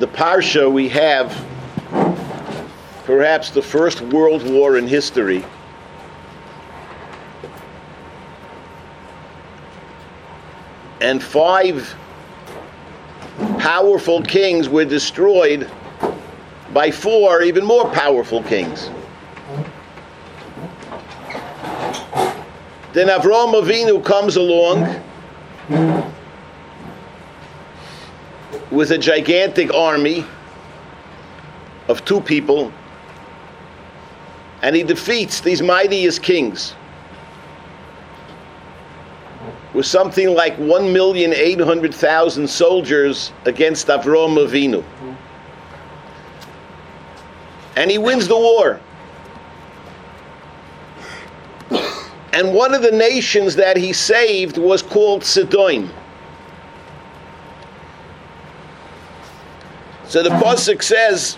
the Parsha we have perhaps the first world war in history. And five powerful kings were destroyed by four even more powerful kings. Then Avram Avinu comes along with a gigantic army of two people, and he defeats these mightiest kings with something like 1,800,000 soldiers against Avram Avinu. And he wins the war. And one of the nations that he saved was called Sodom. So the pasuk says,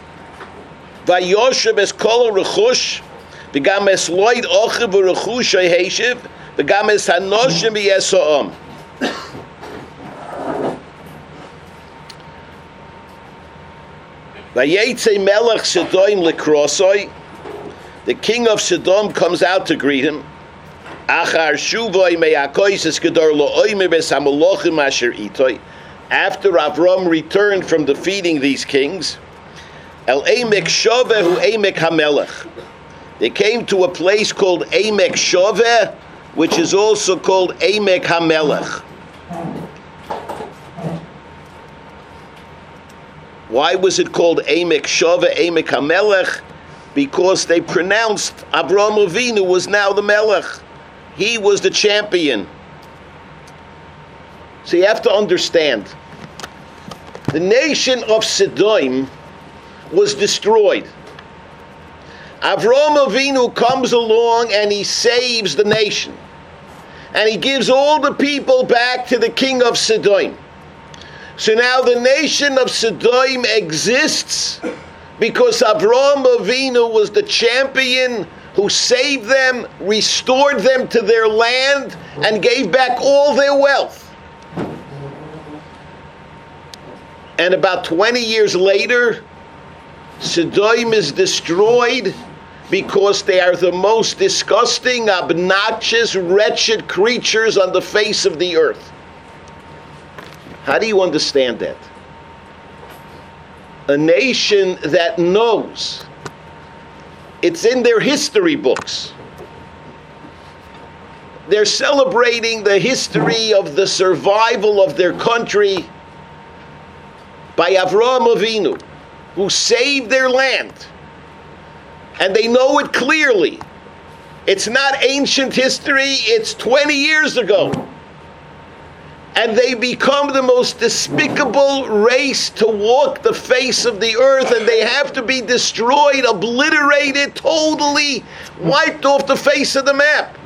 "Vayoshev es kol rechush, v'gam es loyd ochiv v'rechush heishiv, v'gam es hanoshim v'yesoam." Vayetze melech Sodom lekrosoi. The king of Sodom comes out to greet him. Achar shuvoi meyakois es gedor lo'oime besamolochim asher itoi. After Avram returned from defeating these kings, El Emek Shovehu Emek Hamelech. They came to a place called Emek Shoveh, which is also called Emek Hamelech. Why was it called Emek Shoveh, Emek Hamelech? Because they pronounced Avram Avinu was now the Melech. He was the champion. So you have to understand the nation of Sodom was destroyed. Avram Avinu comes along and he saves the nation. And he gives all the people back to the king of Sodom. So now the nation of Sodom exists because Avram Avinu was the champion who saved them, restored them to their land, and gave back all their wealth. And about 20 years later, Sodom is destroyed because they are the most disgusting, obnoxious, wretched creatures on the face of the earth. How do you understand that? A nation that knows it's in their history books. They're celebrating the history of the survival of their country by Avram Avinu, who saved their land. And they know it clearly. It's not ancient history, it's 20 years ago. And they become the most despicable race to walk the face of the earth, and they have to be destroyed, obliterated, totally wiped off the face of the map.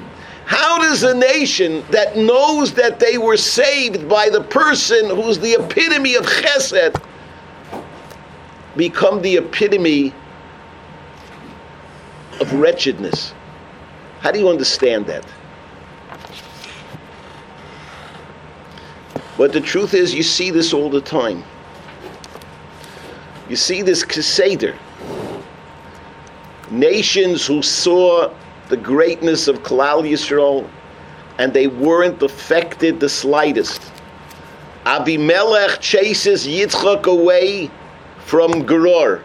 How does a nation that knows that they were saved by the person who's the epitome of chesed become the epitome of wretchedness? How do you understand that? But the truth is, you see this all the time. You see this Keseder. Nations who saw the greatness of Klal Yisrael and they weren't affected the slightest. Avimelech chases Yitzchak away from Geror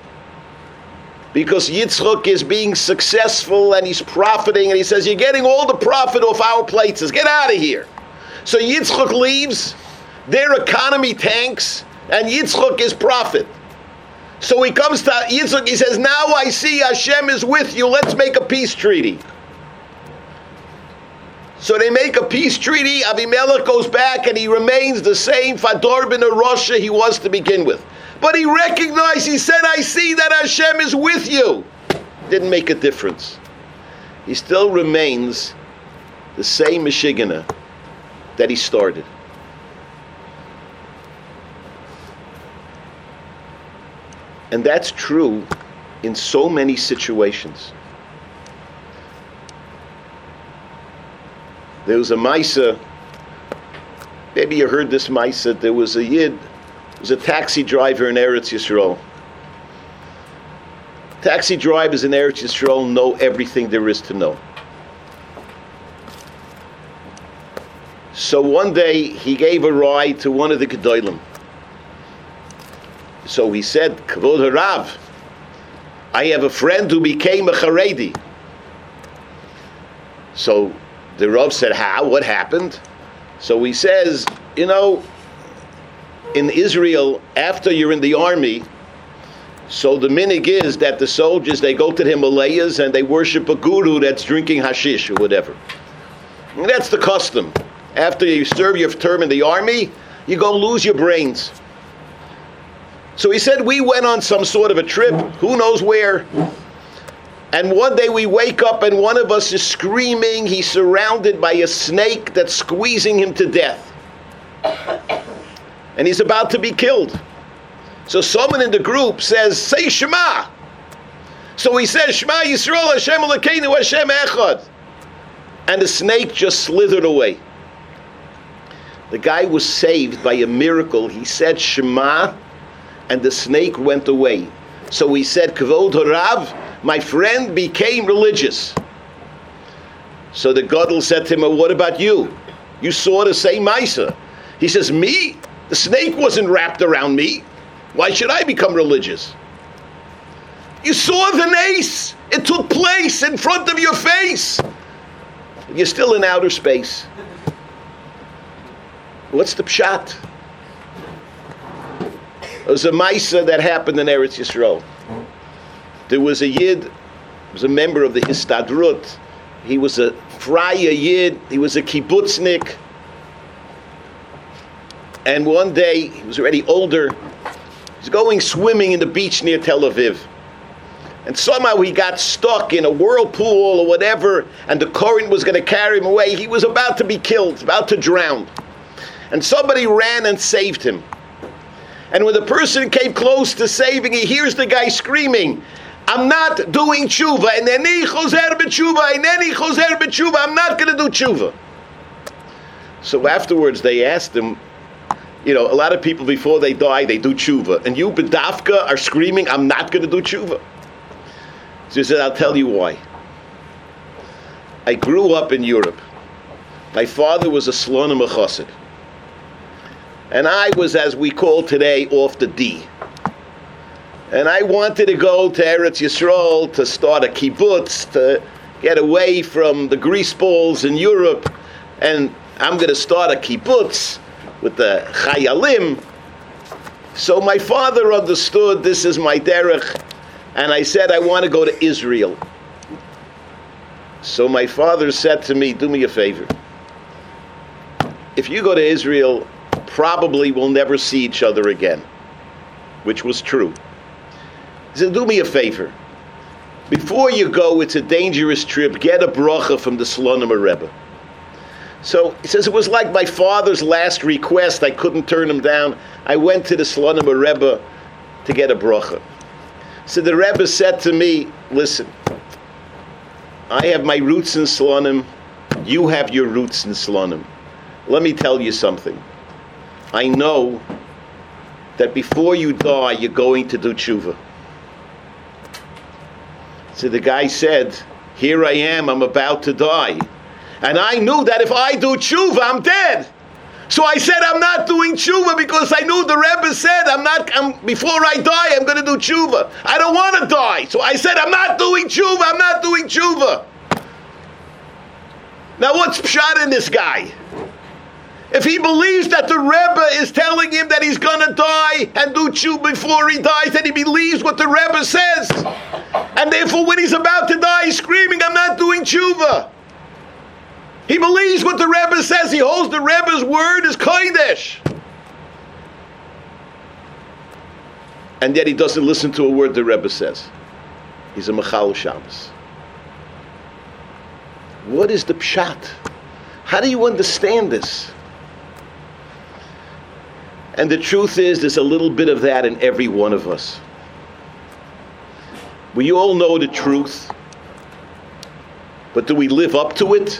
because Yitzchak is being successful and he's profiting, and he says, You're getting all the profit off our plates. Get out of here. So Yitzchak leaves, their economy tanks, and Yitzchak is profit. So he comes to Yitzchak, he says, Now I see Hashem is with you, let's make a peace treaty. So they make a peace treaty. Avimelech goes back and he remains the same Fador ben Russia he was to begin with. But he recognized, he said, I see that Hashem is with you. Didn't make a difference. He still remains the same Michigana that he started. And that's true in so many situations. There was a Misa, maybe you heard this Misa, there was a Yid there was a taxi driver in Eretz Yisrael. Taxi drivers in Eretz Yisrael know everything there is to know. So one day he gave a ride to one of the Gedolim. So he said, Kavod Harav, I have a friend who became a Haredi. So the Rav said, How? What happened? So he says, You know, in Israel, after you're in the army, so the minig is that the soldiers they go to the Himalayas and they worship a guru that's drinking hashish or whatever. And that's the custom. After you serve your term in the army, you go lose your brains. So he said we went on some sort of a trip, who knows where. And one day we wake up and one of us is screaming. He's surrounded by a snake that's squeezing him to death. And he's about to be killed. So someone in the group says, say Shema. So he says, Shema Yisrael Hashem Elokeinu Hashem Echad. And the snake just slithered away. The guy was saved by a miracle. He said Shema, and the snake went away. So he said, Kavod Horav, my friend became religious. So the Gadol said to him, well, What about you? You saw the same Misa. He says, Me? The snake wasn't wrapped around me. Why should I become religious? You saw the nace. It took place in front of your face. You're still in outer space. What's the pshat? It was a Maisa that happened in Eretz Yisrael. There was a Yid, he was a member of the Histadrut. He was a Fraya Yid, he was a kibbutznik. And one day, he was already older, he's going swimming in the beach near Tel Aviv. And somehow he got stuck in a whirlpool or whatever, and the current was going to carry him away. He was about to be killed, about to drown. And somebody ran and saved him. And when the person came close to saving, he hears the guy screaming, I'm not doing tshuva. And any choser b'tshuva, and he choser b'tshuva. I'm not going to do tshuva. So afterwards, they asked him, you know, a lot of people before they die, they do tshuva. And you, bedafka, are screaming, I'm not going to do tshuva. So he said, I'll tell you why. I grew up in Europe. My father was a slonim chassid. And I was, as we call today, off the D. And I wanted to go to Eretz Yisrael to start a kibbutz, to get away from the grease balls in Europe. And I'm going to start a kibbutz with the chayalim. So my father understood this is my derech. And I said, I want to go to Israel. So my father said to me, Do me a favor. If you go to Israel, probably we'll never see each other again, which was true. He said, Do me a favor. Before you go, it's a dangerous trip. Get a bracha from the Slonim Rebbe. So he says, It was like my father's last request. I couldn't turn him down. I went to the Slonim Rebbe to get a bracha. So the Rebbe said to me, Listen, I have my roots in Slonim. You have your roots in Slonim. Let me tell you something. I know that before you die, you're going to do tshuva. So the guy said, Here I am, I'm about to die. And I knew that if I do tshuva, I'm dead. So I said I'm not doing tshuva because I knew the Rebbe said I'm not. I'm, before I die, I'm going to do tshuva. I don't want to die, so I said I'm not doing tshuva. I'm not doing tshuva. Now what's pshat in this guy? If he believes that the Rebbe is telling him that he's going to die and do tshuva before he dies, then he believes what the Rebbe says. And therefore, when he's about to die, he's screaming, I'm not doing tshuva. He believes what the Rebbe says. He holds the Rebbe's word as kodesh. And yet he doesn't listen to a word the Rebbe says. He's a Machal Shabbos. What is the pshat? How do you understand this? And the truth is, there's a little bit of that in every one of us. We all know the truth, but do we live up to it?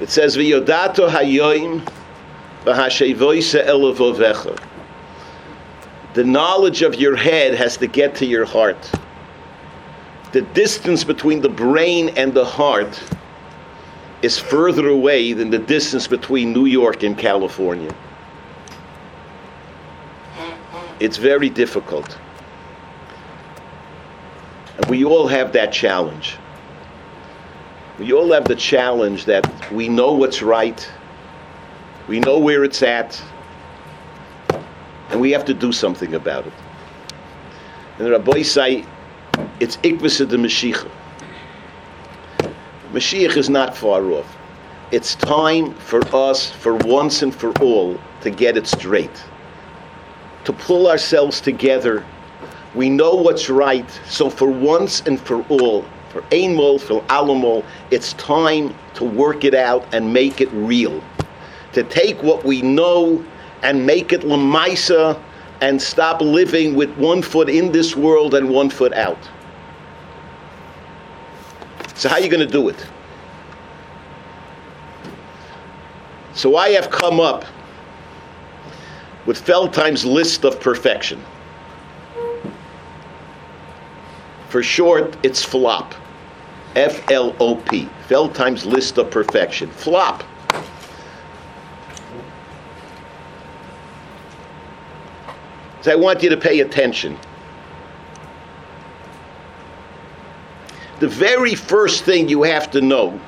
It says, "V'yodato hayoim v'hashevoisa elavovecha." The knowledge of your head has to get to your heart. The distance between the brain and the heart is further away than the distance between New York and California. It's very difficult. And we all have that challenge. We all have the challenge that we know what's right, we know where it's at, and we have to do something about it. And the Rabbi say, it's Ikvasa the Mashiach. Mashiach is not far off. It's time for us, for once and for all, to get it straight. To pull ourselves together. We know what's right, so for once and for all, for Einmol, for Alamol, it's time to work it out and make it real. To take what we know and make it lemaisa and stop living with one foot in this world and one foot out. So how are you going to do it? So I have come up with Feldheim's list of perfection. For short, it's FLOP. F L O P. Feldheim's list of perfection. FLOP. So I want you to pay attention. The very first thing you have to know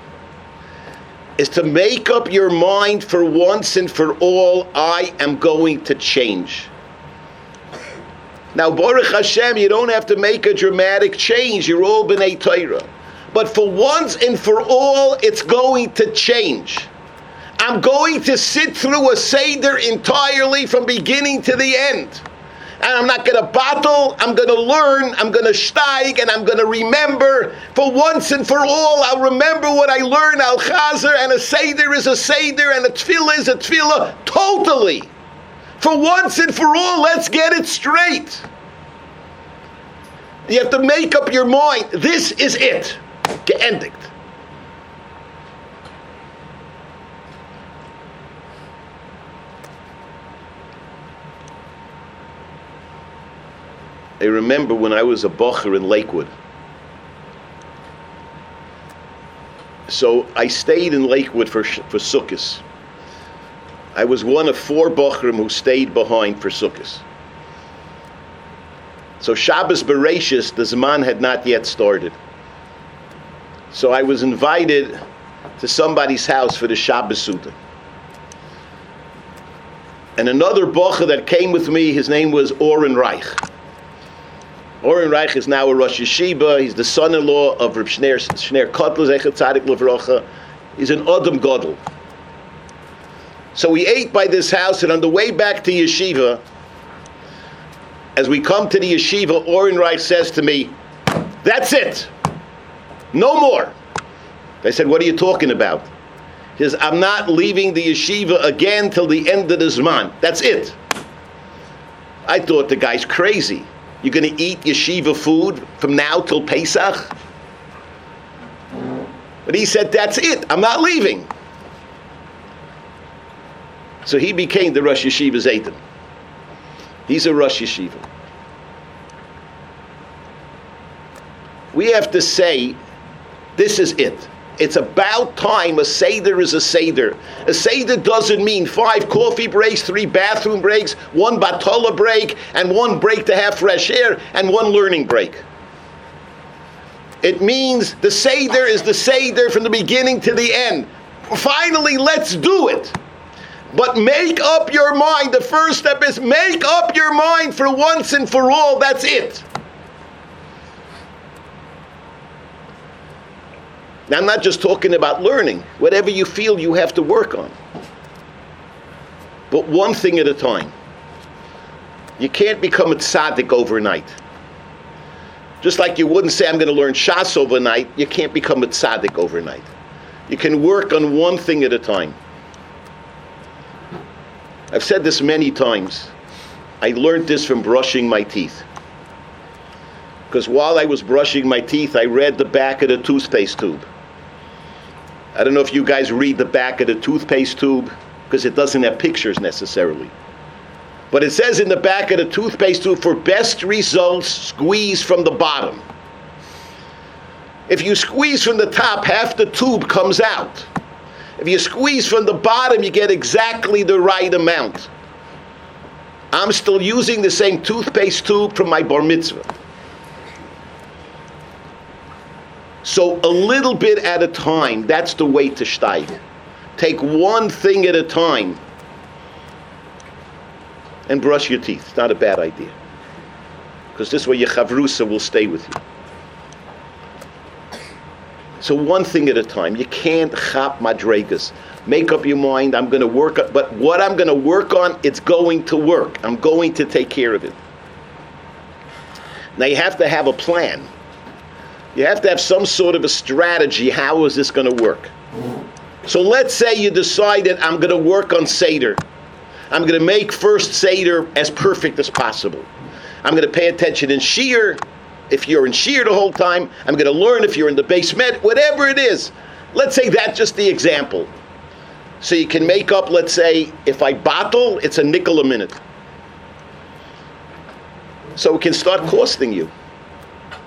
is to make up your mind for once and for all, I am going to change. Now, Baruch Hashem, you don't have to make a dramatic change. You're all B'nai Torah. But for once and for all, it's going to change. I'm going to sit through a Seder entirely from beginning to the end and I'm not going to battle. I'm going to learn. I'm going to steig, and I'm going to remember. For once and for all, I'll remember what I learned. Al chazer, and a seder is a seder, and a tefillah is a tefillah. Totally. For once and for all, let's get it straight. You have to make up your mind. This is it. Geendigt. I remember when I was a bocher in Lakewood. So I stayed in Lakewood for for Sukkot. I was one of four bochrim who stayed behind for Sukkot. So Shabbos Bereshis, the Zman had not yet started. So I was invited to somebody's house for the Shabbos Suda. And another bocher that came with me, his name was Oren Reich. Oren Reich is now a Rosh Yeshiva. He's the son-in-law of Reb Shner, Shner Kotler Zechat Tzadik Levrocha. He's an Adam Godel. So we ate by this house, and on the way back to Yeshiva, as we come to the Yeshiva, Oren Reich says to me, That's it. No more. I said, What are you talking about? He says, I'm not leaving the yeshiva again till the end of the Zman. That's it. I thought the guy's crazy. You're going to eat yeshiva food from now till Pesach? But he said, That's it. I'm not leaving. So he became the Rosh Yeshiva Zaytim. He's a Rosh Yeshiva. We have to say, this is it. It's about time a Seder is a Seder. A Seder doesn't mean five coffee breaks, three bathroom breaks, one Batola break, and one break to have fresh air, and one learning break. It means the Seder is the Seder from the beginning to the end. Finally, let's do it. But make up your mind. The first step is make up your mind for once and for all. That's it. Now, I'm not just talking about learning. Whatever you feel you have to work on. But one thing at a time. You can't become a tzaddik overnight. Just like you wouldn't say, I'm going to learn Shas overnight, you can't become a tzaddik overnight. You can work on one thing at a time. I've said this many times. I learned this from brushing my teeth. Because while I was brushing my teeth, I read the back of the toothpaste tube. I don't know if you guys read the back of the toothpaste tube because it doesn't have pictures necessarily. But it says in the back of the toothpaste tube, for best results, squeeze from the bottom. If you squeeze from the top, half the tube comes out. If you squeeze from the bottom, you get exactly the right amount. I'm still using the same toothpaste tube from my bar mitzvah. So a little bit at a time, that's the way to steig. Take one thing at a time and brush your teeth. It's not a bad idea. Because this way your chavrusa will stay with you. So one thing at a time. You can't chap madregas. Make up your mind, I'm going to work, but what I'm going to work on, it's going to work. I'm going to take care of it. Now you have to have a plan. You have to have some sort of a strategy. How is this going to work? So let's say you decided I'm going to work on Seder. I'm going to make first Seder as perfect as possible. I'm going to pay attention in Shiur. If you're in Shiur the whole time, I'm going to learn if you're in the basement, whatever it is. Let's say that's just the example. So you can make up, let's say, if I bottle, it's a nickel a minute. So it can start costing you.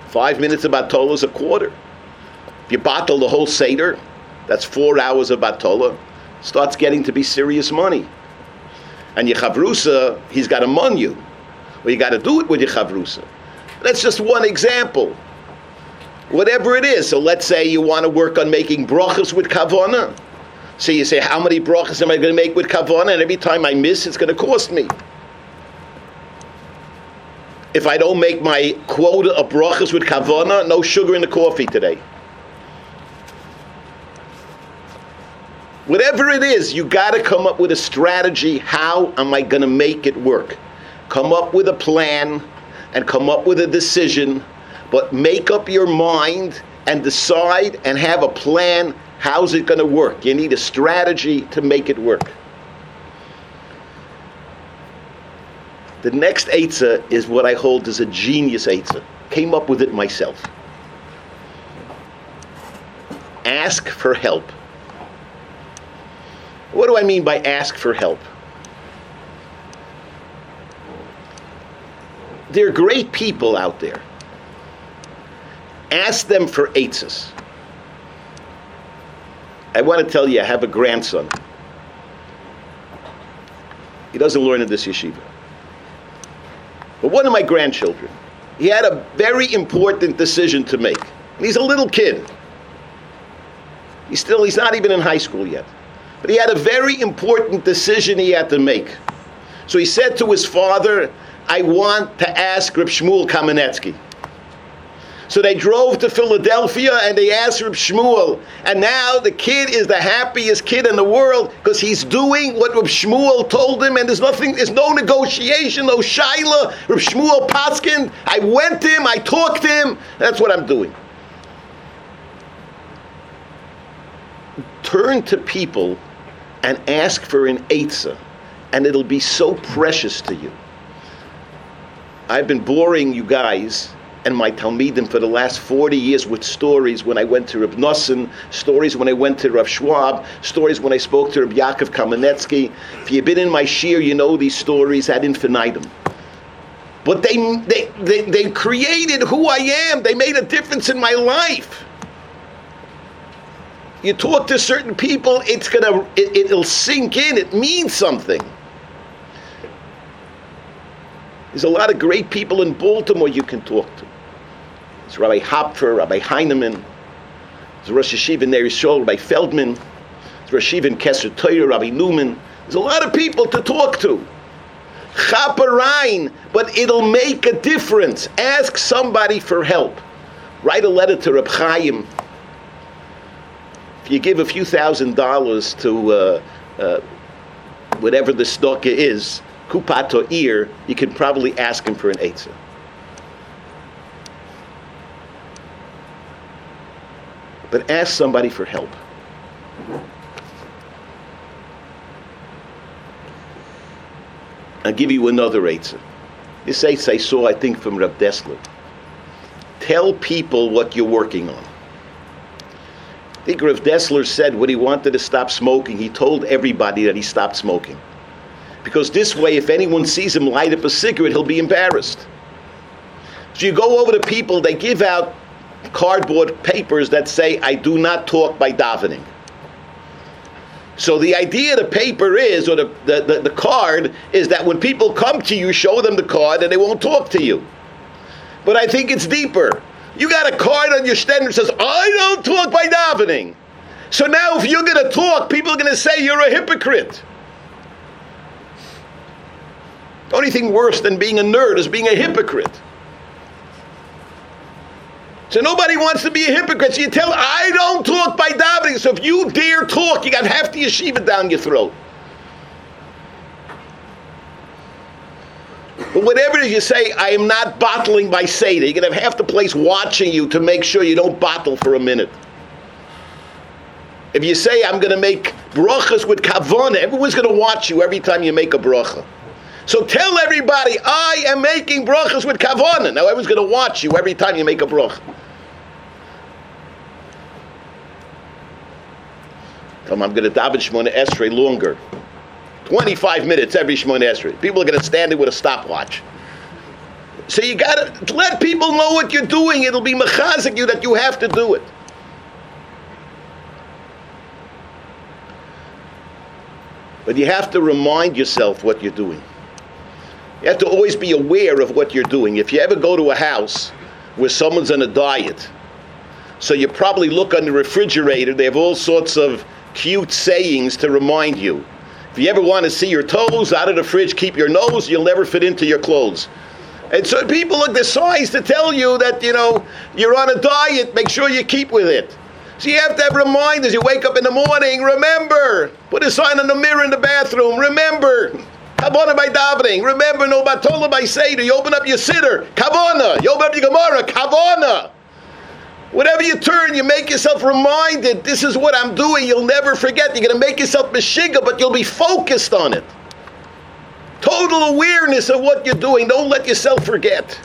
Five minutes of Batola is a quarter. If you bottle the whole Seder, that's four hours of Batola, starts getting to be serious money. And your Chavrusa, he's got to you. Well, you got to do it with your Chavrusa. That's just one example. Whatever it is. So let's say you want to work on making brachas with kavana. So you say, how many brachas am I going to make with kavana? And every time I miss, it's going to cost me. If I don't make my quota of brachas with kavana, no sugar in the coffee today. Whatever it is, you got to come up with a strategy. How am I going to make it work? Come up with a plan and come up with a decision, but make up your mind and decide and have a plan. How's it going to work? You need a strategy to make it work. The next Eitzah is what I hold as a genius Eitzah. Came up with it myself. Ask for help. What do I mean by ask for help? There are great people out there. Ask them for eitzes. I want to tell you, I have a grandson. He doesn't learn in this yeshiva. But one of my grandchildren, he had a very important decision to make. And he's a little kid. He's still, he's not even in high school yet. But he had a very important decision he had to make. So he said to his father, I want to ask Reb Shmuel Kamenetsky. So they drove to Philadelphia and they asked Reb Shmuel. And now the kid is the happiest kid in the world because he's doing what Reb Shmuel told him, and there's nothing, there's no negotiation, no shaila. Reb Shmuel Paskin, I went to him, I talked to him. That's what I'm doing. Turn to people and ask for an eitzah, and it'll be so precious to you. I've been boring you guys and my Talmidim for the last 40 years with stories when I went to Reb Nosson, stories when I went to Rav Schwab, stories when I spoke to Reb Yaakov Kamenetsky. If you've been in my shiur, you know these stories ad infinitum. But they, they, they, they created who I am. They made a difference in my life. You talk to certain people, it's gonna, it, it'll sink in. It means something. There's a lot of great people in Baltimore you can talk to. There's Rabbi Hopfer, Rabbi Heinemann, there's Rosh Yeshiva in Ner Rabbi Feldman, there's Rosh Yeshiva in Kesser Torah, Rabbi Newman. There's a lot of people to talk to. Chaperein, but it'll make a difference. Ask somebody for help. Write a letter to Reb Chaim. If you give a few thousand dollars to uh, uh, whatever the stock is, Kupat Ha'ir, you can probably ask him for an eitzah. But ask somebody for help. I'll give you another eitzah. This eitzah I saw, I think, from Reb Dessler. Tell people what you're working on. I think Rav Dessler said when he wanted to stop smoking, he told everybody that he stopped smoking. Because this way, if anyone sees him light up a cigarette, he'll be embarrassed. So you go over to people, they give out cardboard papers that say, I do not talk by davening. So the idea the paper is, or the, the, the, the, card, is that when people come to you, show them the card and they won't talk to you. But I think it's deeper. You got a card on your stand that says, I don't talk by davening. So now if you're going to talk, people are going to say you're a hypocrite. The only thing worse than being a nerd is being a hypocrite. So nobody wants to be a hypocrite. So you tell, I don't talk by davening. So if you dare talk, you got half the yeshiva down your throat. But whatever you say, I am not bottling by Seder. You're going to have half the place watching you to make sure you don't bottle for a minute. If you say, I'm going to make brachas with kavana, everyone's going to watch you every time you make a bracha. So tell everybody, I am making brachas with kavana. Now everyone's going to watch you every time you make a bracha. Come, I'm going to daven Shemona Esrei longer. 25 minutes every Shemona Esrei. People are going to stand there with a stopwatch. So you got to let people know what you're doing. It'll be mechazik you that you have to do it. But you have to remind yourself what you're doing. You have to always be aware of what you're doing. If you ever go to a house where someone's on a diet, so you probably look on the refrigerator, they have all sorts of cute sayings to remind you. If you ever want to see your toes out of the fridge, keep your nose, you'll never fit into your clothes. And so people look the signs to tell you that, you know, you're on a diet, make sure you keep with it. So you have to have reminders. You wake up in the morning, remember. Put a sign on the mirror in the bathroom, remember. Kavana by davening. Remember, no batola by seder. You open up your siddur. Kavana. Uh. You open up your Gemara. Kavana. Uh. Whatever you turn, you make yourself reminded. This is what I'm doing. You'll never forget. You're going to make yourself meshiga, but you'll be focused on it. Total awareness of what you're doing. Don't let yourself forget.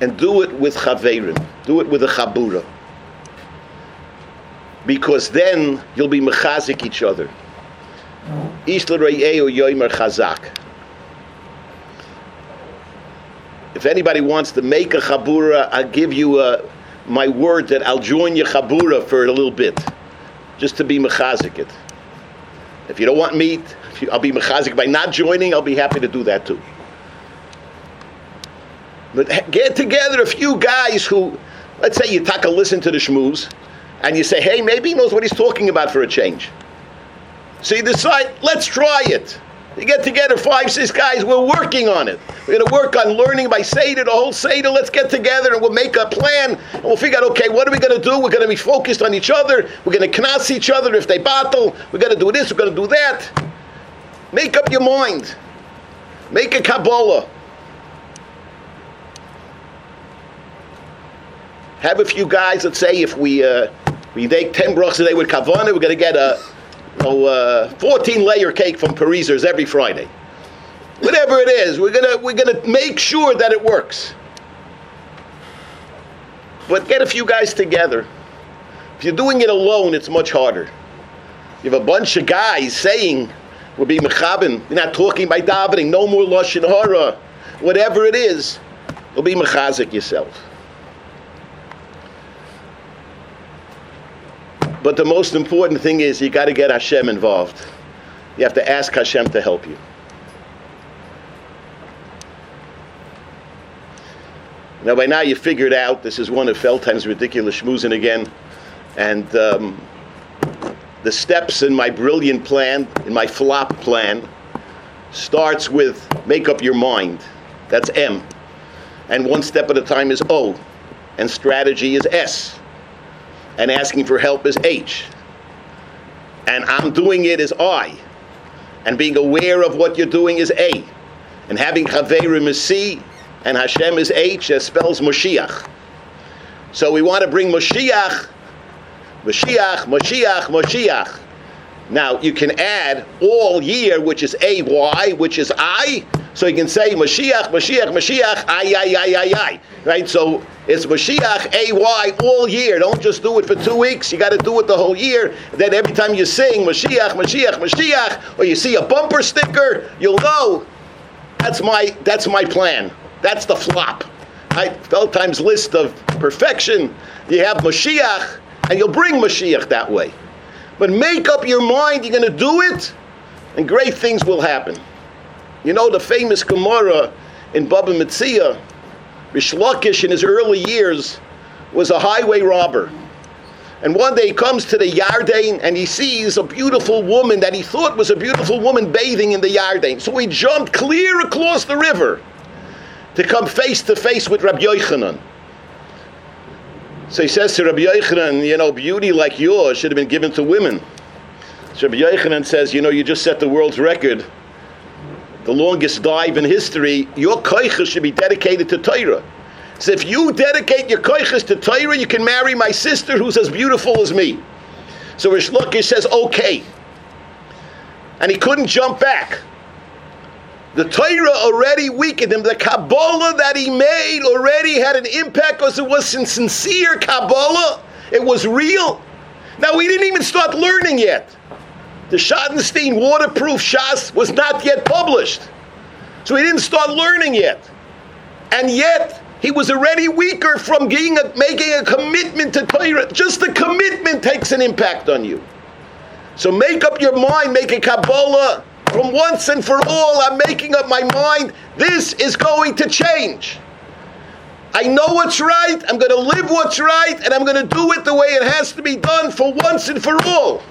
and do it with chaverim, do it with a chabura. Because then you'll be mechazik each other. If anybody wants to make a chabura, I'll give you a, uh, my word that I'll join your chabura for a little bit, just to be mechazik it. If you don't want meat, I'll be mechazik by not joining. I'll be happy to do that too. But get together a few guys who, let's say you take a listen to the shmooze, and you say, hey, maybe he knows what he's talking about for a change. So you decide, let's try it. You get together, five, six guys, we're working on it. We're going to work on learning by Seder, the whole Seder. Let's get together and we'll make a plan and we'll figure out, okay, what are we going to do? We're going to be focused on each other. We're going to knas each other if they battle. We're going to do this, we're going to do that. Make up your mind. Make a Kabbalah. have a few guys. Let's say if we uh, we make ten brachas a day with kavana, we're going to get a oh, uh, 14 layer cake from Parisers every Friday. Whatever it is, we're gonna we're gonna make sure that it works. But get a few guys together. If you're doing it alone, it's much harder. You have a bunch of guys saying we'll be mechabin. You're not talking by davening. No more lashon hara. Whatever it is, you'll be mechazik yourself. But the most important thing is you got to get Hashem involved. You have to ask Hashem to help you. Now, by now you figured out this is one of Feldheim's ridiculous schmoozing again. And um, the steps in my brilliant plan, in my flop plan, starts with make up your mind. That's M. And one step at a time is O. And strategy is S and asking for help is H. And I'm doing it is I. And being aware of what you're doing is A. And having Chaverim is C, and Hashem is H, that spells Moshiach. So we want to bring Moshiach, Moshiach, Moshiach, Moshiach. Now you can add all year, which is A Y, which is I. So you can say Mashiach, Mashiach, Mashiach, I, I, I, I, I. Right? So it's Mashiach, A Y, all year. Don't just do it for two weeks. You got to do it the whole year. Then every time you sing Mashiach, Mashiach, Mashiach, or you see a bumper sticker, you'll know that's my that's my plan. That's the flop. Right? Feldheim's list of perfection. You have Mashiach, and you'll bring Mashiach that way. But make up your mind you're going to do it, and great things will happen. You know the famous Gemara in Baba Metzia, Rish Lakish in his early years was a highway robber. And one day he comes to the Yarden and he sees a beautiful woman that he thought was a beautiful woman bathing in the Yarden. So he jumped clear across the river to come face to face with Rabbi Yochanan. So he says to Rabbi Yochanan, you know, beauty like yours should have been given to women. So Rabbi Yochanan says, you know, you just set the world's record, the longest dive in history. Your koiches should be dedicated to Torah. So if you dedicate your koiches to Torah, you can marry my sister who's as beautiful as me. So Rish Lakish says, okay. And he couldn't jump back. The Torah already weakened him. The Kabbalah that he made already had an impact because it was sincere Kabbalah. It was real. Now, we didn't even start learning yet. The Schottenstein waterproof Shas was not yet published. So he didn't start learning yet. And yet, he was already weaker from being a, making a commitment to Torah. Just the commitment takes an impact on you. So make up your mind, make a Kabbalah from once and for all, I'm making up my mind. This is going to change. I know what's right. I'm going to live what's right, and I'm going to do it the way it has to be done for once and for all.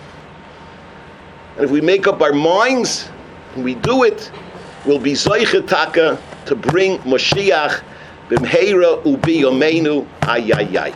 And if we make up our minds and we do it, we'll be Zoichetaka to bring Moshiach b'mheira ubi yomenu ayayay.